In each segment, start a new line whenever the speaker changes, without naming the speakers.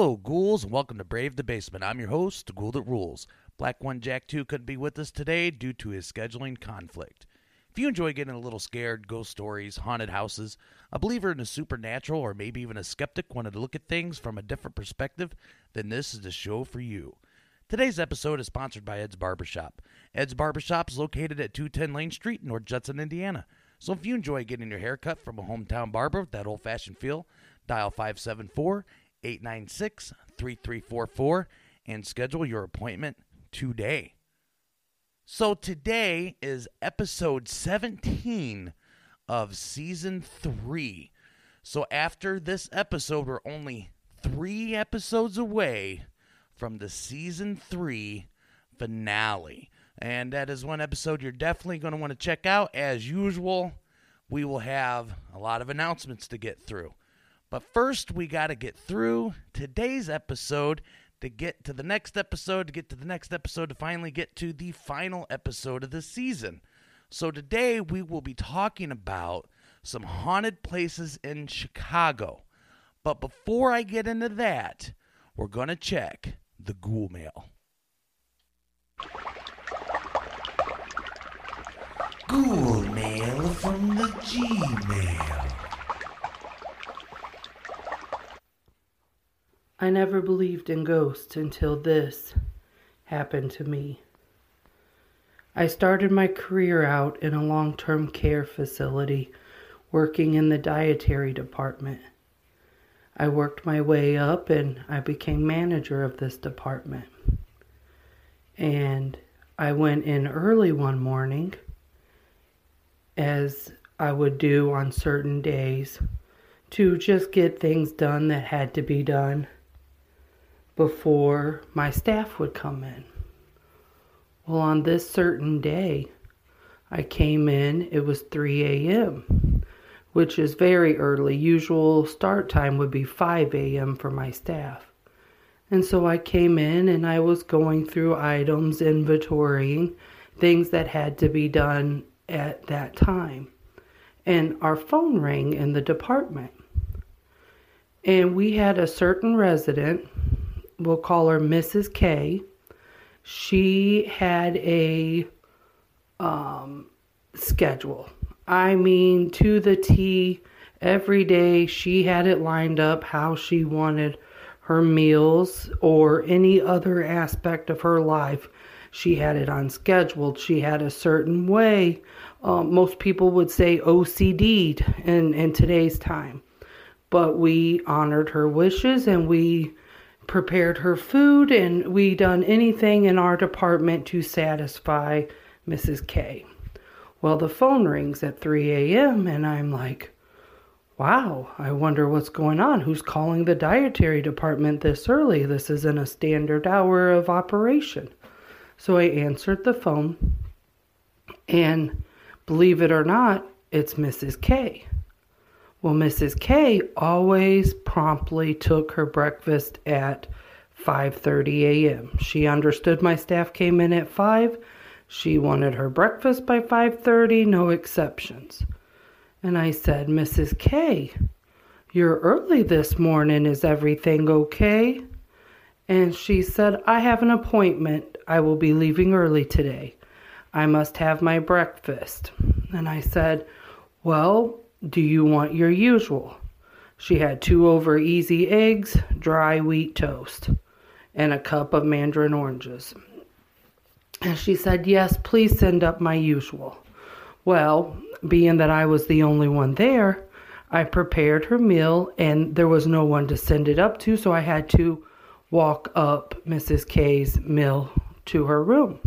Hello, ghouls, and welcome to Brave the Basement. I'm your host, the Ghoul That Rules. Black One Jack 2 couldn't be with us today due to his scheduling conflict. If you enjoy getting a little scared, ghost stories, haunted houses, a believer in the supernatural, or maybe even a skeptic wanting to look at things from a different perspective, then this is the show for you. Today's episode is sponsored by Ed's Barbershop. Ed's Barbershop is located at 210 Lane Street, in North Judson, Indiana. So if you enjoy getting your hair cut from a hometown barber with that old fashioned feel, dial 574 896 3344 and schedule your appointment today. So today is episode 17 of season 3. So after this episode, we're only three episodes away from the season 3 finale. And that is one episode you're definitely going to want to check out. As usual, we will have a lot of announcements to get through. But first, we got to get through today's episode to get to the next episode, to get to the next episode, to finally get to the final episode of the season. So today, we will be talking about some haunted places in Chicago. But before I get into that, we're going to check the ghoul mail. Ghoul mail from the Gmail.
I never believed in ghosts until this happened to me. I started my career out in a long term care facility working in the dietary department. I worked my way up and I became manager of this department. And I went in early one morning, as I would do on certain days, to just get things done that had to be done before my staff would come in. Well, on this certain day, I came in, it was 3 a.m., which is very early. Usual start time would be 5 a.m. for my staff. And so I came in and I was going through items, inventorying things that had to be done at that time. And our phone rang in the department. And we had a certain resident, we'll call her Mrs. K. She had a um, schedule. I mean, to the T, every day she had it lined up how she wanted her meals or any other aspect of her life. She had it unscheduled. She had a certain way. Um, most people would say OCD'd in, in today's time. But we honored her wishes and we prepared her food and we done anything in our department to satisfy Mrs. K. Well, the phone rings at 3 a.m. and I'm like, Wow, I wonder what's going on. Who's calling the dietary department this early? This isn't a standard hour of operation. So I answered the phone, and believe it or not, it's Mrs. K. Well, Mrs. K always promptly took her breakfast at 5:30 a.m. She understood my staff came in at 5. She wanted her breakfast by 5:30, no exceptions. And I said, Mrs. K, you're early this morning. Is everything okay? And she said, I have an appointment. I will be leaving early today. I must have my breakfast. And I said, Well, do you want your usual? She had two over easy eggs, dry wheat toast, and a cup of mandarin oranges. And she said, Yes, please send up my usual. Well, being that I was the only one there, I prepared her meal and there was no one to send it up to, so I had to walk up Mrs. K's meal to her room.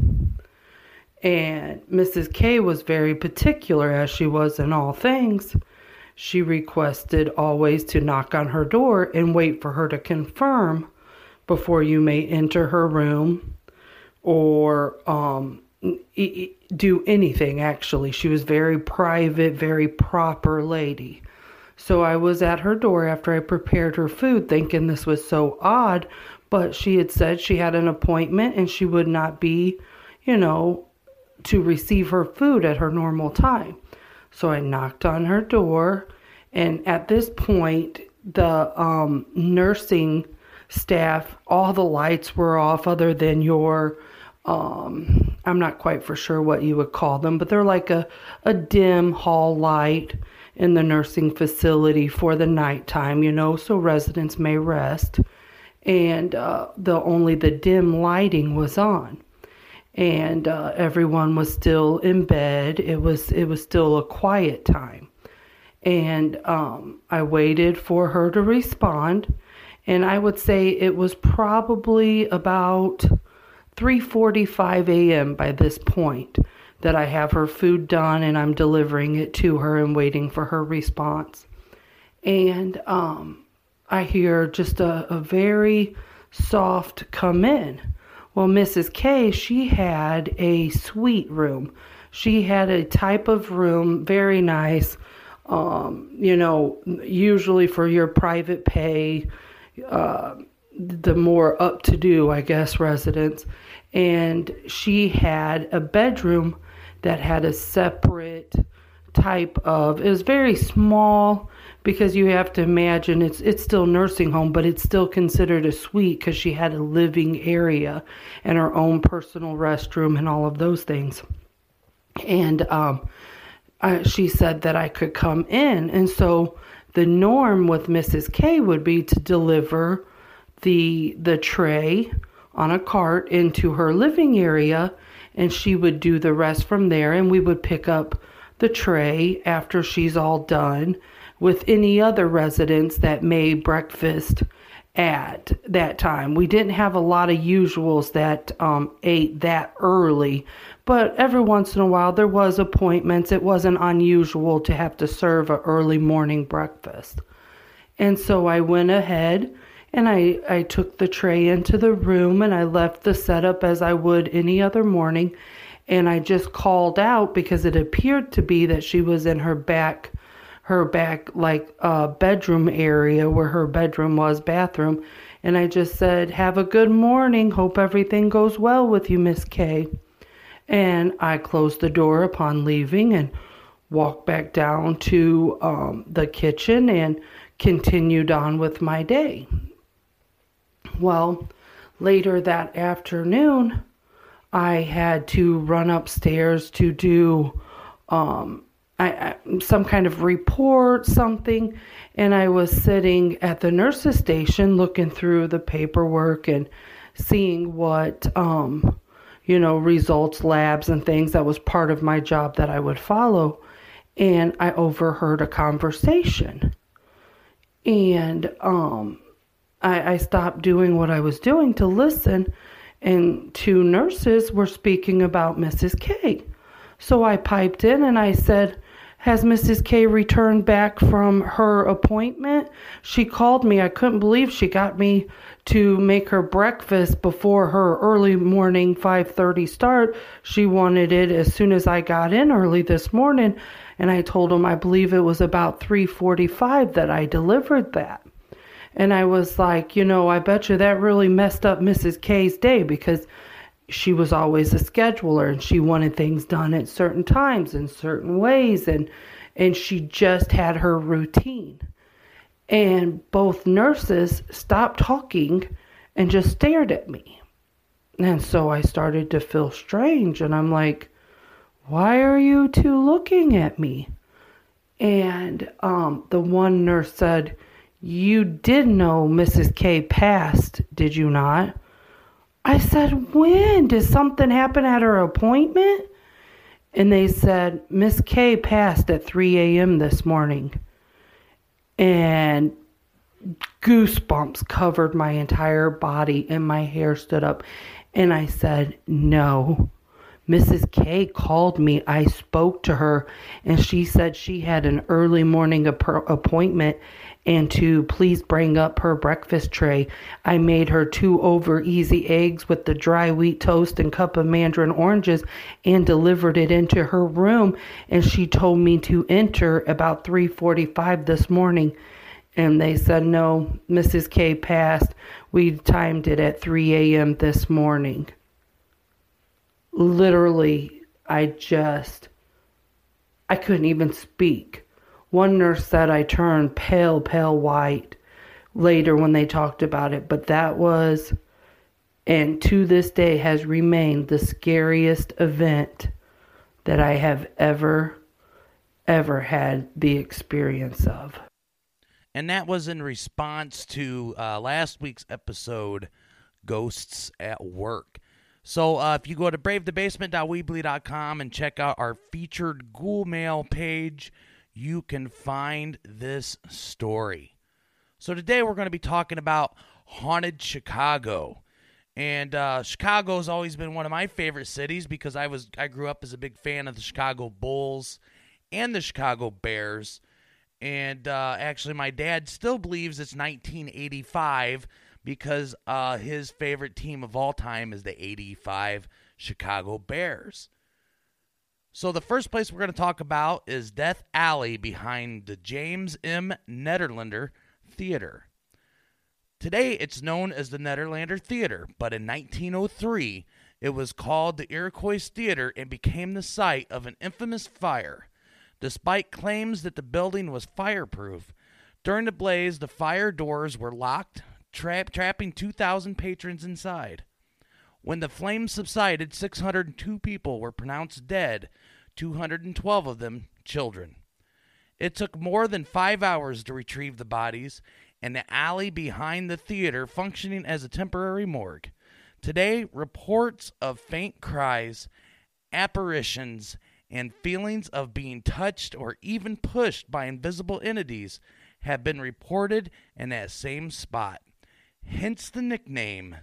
And Mrs. K was very particular, as she was in all things. She requested always to knock on her door and wait for her to confirm before you may enter her room or um, do anything actually. She was very private, very proper lady. So I was at her door after I prepared her food thinking this was so odd, but she had said she had an appointment and she would not be, you know, to receive her food at her normal time. So I knocked on her door and at this point the um, nursing staff. All the lights were off, other than your. Um, I'm not quite for sure what you would call them, but they're like a, a dim hall light in the nursing facility for the nighttime, you know, so residents may rest. And uh, the only the dim lighting was on, and uh, everyone was still in bed. It was it was still a quiet time, and um, I waited for her to respond, and I would say it was probably about 3:45 a.m. by this point that I have her food done and I'm delivering it to her and waiting for her response. And um, I hear just a, a very soft come in. Well, Mrs. K, she had a suite room. She had a type of room, very nice, um, you know, usually for your private pay, uh, the more up to do, I guess, residents. And she had a bedroom that had a separate type of it was very small because you have to imagine it's it's still nursing home but it's still considered a suite because she had a living area and her own personal restroom and all of those things and um, I, she said that I could come in and so the norm with Mrs. K would be to deliver the the tray on a cart into her living area and she would do the rest from there and we would pick up the tray after she's all done with any other residents that made breakfast at that time. We didn't have a lot of usuals that um, ate that early, but every once in a while there was appointments. It wasn't unusual to have to serve an early morning breakfast. And so I went ahead and I, I took the tray into the room and I left the setup as I would any other morning. And I just called out because it appeared to be that she was in her back, her back, like uh, bedroom area where her bedroom was, bathroom. And I just said, Have a good morning. Hope everything goes well with you, Miss K. And I closed the door upon leaving and walked back down to um, the kitchen and continued on with my day. Well, later that afternoon, I had to run upstairs to do um, I, I, some kind of report, something, and I was sitting at the nurse's station looking through the paperwork and seeing what, um, you know, results, labs, and things that was part of my job that I would follow. And I overheard a conversation. And um, I, I stopped doing what I was doing to listen, and two nurses were speaking about Mrs. K. So I piped in and I said, has Mrs. K returned back from her appointment? She called me. I couldn't believe she got me to make her breakfast before her early morning 5:30 start. She wanted it as soon as I got in early this morning, and I told him I believe it was about 3:45 that I delivered that. And I was like, you know, I bet you that really messed up Mrs. K's day because she was always a scheduler and she wanted things done at certain times in certain ways and and she just had her routine. And both nurses stopped talking and just stared at me. And so I started to feel strange and I'm like, why are you two looking at me? And um, the one nurse said, you did know Mrs. K passed, did you not? I said, When? Did something happen at her appointment? And they said, Miss K passed at 3 a.m. this morning. And goosebumps covered my entire body and my hair stood up. And I said, No. Mrs. K called me. I spoke to her and she said she had an early morning appointment and to please bring up her breakfast tray. I made her two over easy eggs with the dry wheat toast and cup of mandarin oranges and delivered it into her room and she told me to enter about 3:45 this morning and they said no, Mrs. K passed. We timed it at 3 a.m. this morning. Literally, I just I couldn't even speak. One nurse said I turned pale, pale white later when they talked about it, but that was and to this day has remained the scariest event that I have ever ever had the experience of.
And that was in response to uh, last week's episode, Ghosts at Work. So uh, if you go to bravethebasement.weebly.com and check out our featured ghoul mail page, you can find this story. So today we're going to be talking about haunted Chicago. And uh, Chicago's always been one of my favorite cities because I was I grew up as a big fan of the Chicago Bulls and the Chicago Bears. And uh, actually, my dad still believes it's 1985 because uh, his favorite team of all time is the 85 Chicago Bears. So, the first place we're going to talk about is Death Alley behind the James M. Nederlander Theater. Today, it's known as the Nederlander Theater, but in 1903, it was called the Iroquois Theater and became the site of an infamous fire. Despite claims that the building was fireproof, during the blaze, the fire doors were locked, tra- trapping 2,000 patrons inside. When the flames subsided, 602 people were pronounced dead, 212 of them children. It took more than five hours to retrieve the bodies, and the alley behind the theater functioning as a temporary morgue. Today, reports of faint cries, apparitions, and feelings of being touched or even pushed by invisible entities have been reported in that same spot. Hence the nickname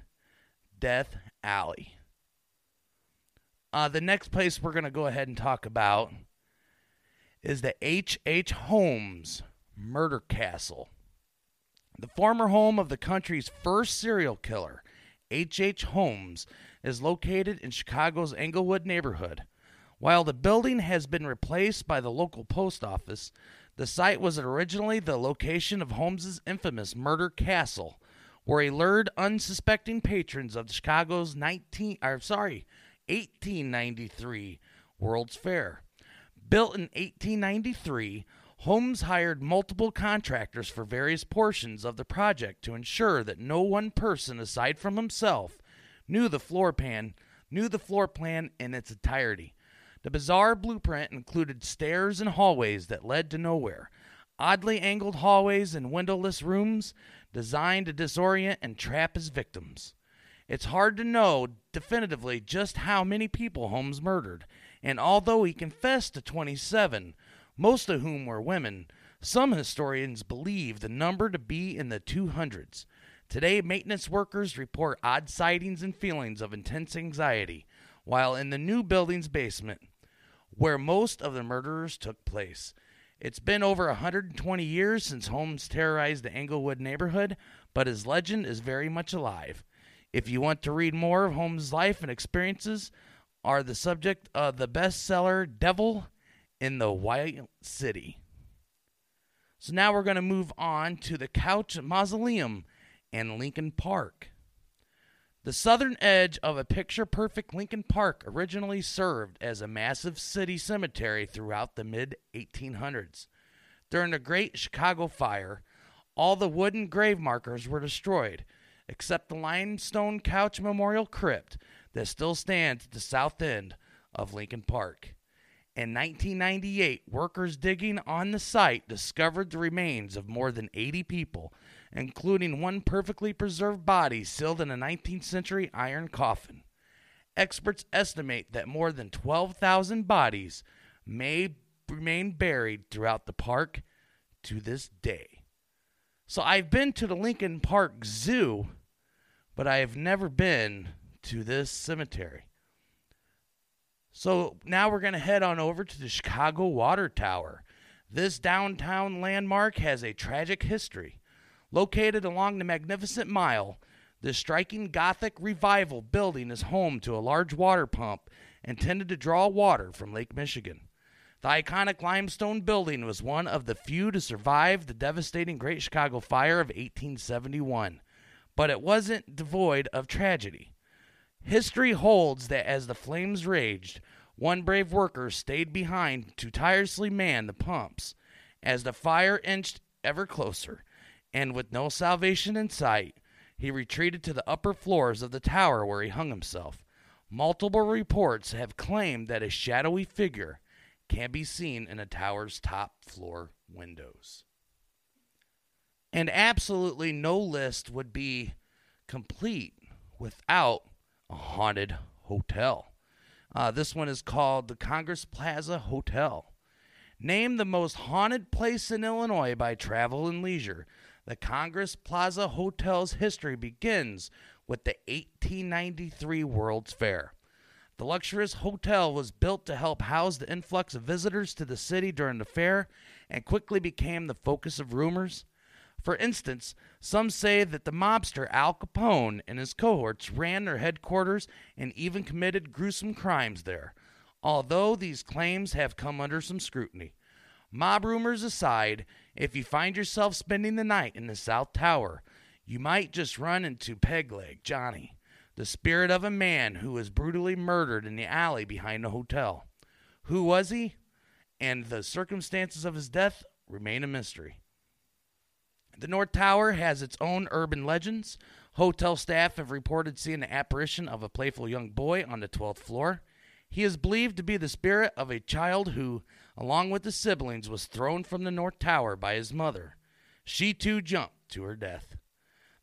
Death Alley. Uh, the next place we're going to go ahead and talk about is the H.H. H. Holmes Murder Castle. The former home of the country's first serial killer, H.H. H. Holmes, is located in Chicago's Englewood neighborhood. While the building has been replaced by the local post office, the site was originally the location of Holmes's infamous murder castle, where he lured unsuspecting patrons of Chicago's 19 or sorry, 1893 World's Fair. Built in 1893, Holmes hired multiple contractors for various portions of the project to ensure that no one person aside from himself knew the floor plan knew the floor plan in its entirety. The bizarre blueprint included stairs and hallways that led to nowhere, oddly angled hallways and windowless rooms designed to disorient and trap his victims. It's hard to know definitively just how many people Holmes murdered, and although he confessed to 27, most of whom were women, some historians believe the number to be in the 200s. Today, maintenance workers report odd sightings and feelings of intense anxiety, while in the new building's basement, where most of the murders took place. It's been over 120 years since Holmes terrorized the Englewood neighborhood, but his legend is very much alive. If you want to read more of Holmes' life and experiences, are the subject of the bestseller Devil in the White City. So now we're going to move on to the Couch Mausoleum in Lincoln Park. The southern edge of a picture perfect Lincoln Park originally served as a massive city cemetery throughout the mid 1800s. During the Great Chicago Fire, all the wooden grave markers were destroyed, except the limestone couch memorial crypt that still stands at the south end of Lincoln Park. In 1998, workers digging on the site discovered the remains of more than 80 people including one perfectly preserved body sealed in a 19th century iron coffin. Experts estimate that more than 12,000 bodies may remain buried throughout the park to this day. So I've been to the Lincoln Park Zoo, but I have never been to this cemetery. So now we're going to head on over to the Chicago Water Tower. This downtown landmark has a tragic history. Located along the Magnificent Mile, this striking Gothic Revival building is home to a large water pump intended to draw water from Lake Michigan. The iconic limestone building was one of the few to survive the devastating Great Chicago Fire of 1871, but it wasn't devoid of tragedy. History holds that as the flames raged, one brave worker stayed behind to tirelessly man the pumps. As the fire inched ever closer, and with no salvation in sight, he retreated to the upper floors of the tower where he hung himself. Multiple reports have claimed that a shadowy figure can be seen in the tower's top floor windows. And absolutely no list would be complete without a haunted hotel. Uh, this one is called the Congress Plaza Hotel. Named the most haunted place in Illinois by Travel and Leisure, the Congress Plaza Hotel's history begins with the 1893 World's Fair. The luxurious hotel was built to help house the influx of visitors to the city during the fair and quickly became the focus of rumors. For instance, some say that the mobster Al Capone and his cohorts ran their headquarters and even committed gruesome crimes there, although these claims have come under some scrutiny. Mob rumors aside, if you find yourself spending the night in the South Tower, you might just run into Pegleg Johnny, the spirit of a man who was brutally murdered in the alley behind the hotel. Who was he? And the circumstances of his death remain a mystery. The North Tower has its own urban legends. Hotel staff have reported seeing the apparition of a playful young boy on the 12th floor. He is believed to be the spirit of a child who, along with the siblings, was thrown from the North Tower by his mother. She too jumped to her death.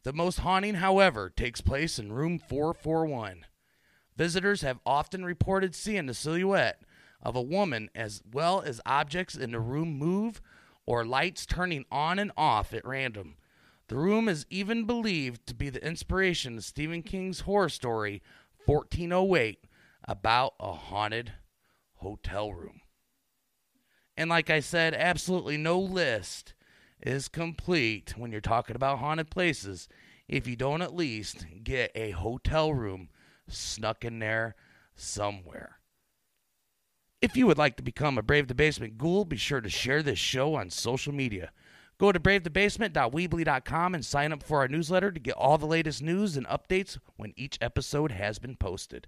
The most haunting, however, takes place in room 441. Visitors have often reported seeing the silhouette of a woman as well as objects in the room move or lights turning on and off at random. The room is even believed to be the inspiration of Stephen King's horror story 1408 about a haunted hotel room. And like I said, absolutely no list is complete when you're talking about haunted places if you don't at least get a hotel room snuck in there somewhere. If you would like to become a Brave the Basement ghoul, be sure to share this show on social media. Go to bravethebasement.weebly.com and sign up for our newsletter to get all the latest news and updates when each episode has been posted.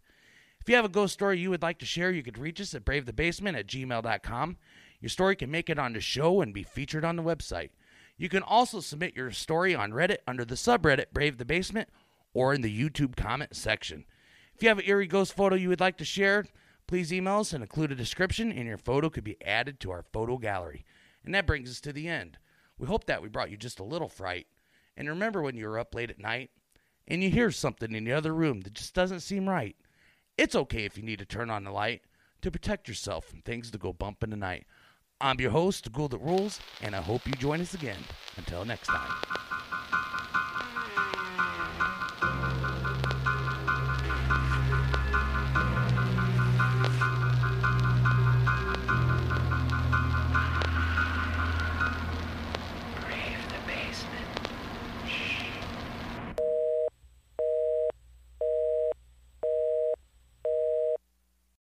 If you have a ghost story you would like to share, you could reach us at bravethebasement at gmail.com. Your story can make it on the show and be featured on the website. You can also submit your story on Reddit under the subreddit Brave the Basement or in the YouTube comment section. If you have an eerie ghost photo you would like to share, Please email us and include a description, and your photo could be added to our photo gallery. And that brings us to the end. We hope that we brought you just a little fright. And remember when you're up late at night and you hear something in the other room that just doesn't seem right. It's okay if you need to turn on the light to protect yourself from things that go bump in the night. I'm your host, Ghoul the Rules, and I hope you join us again. Until next time.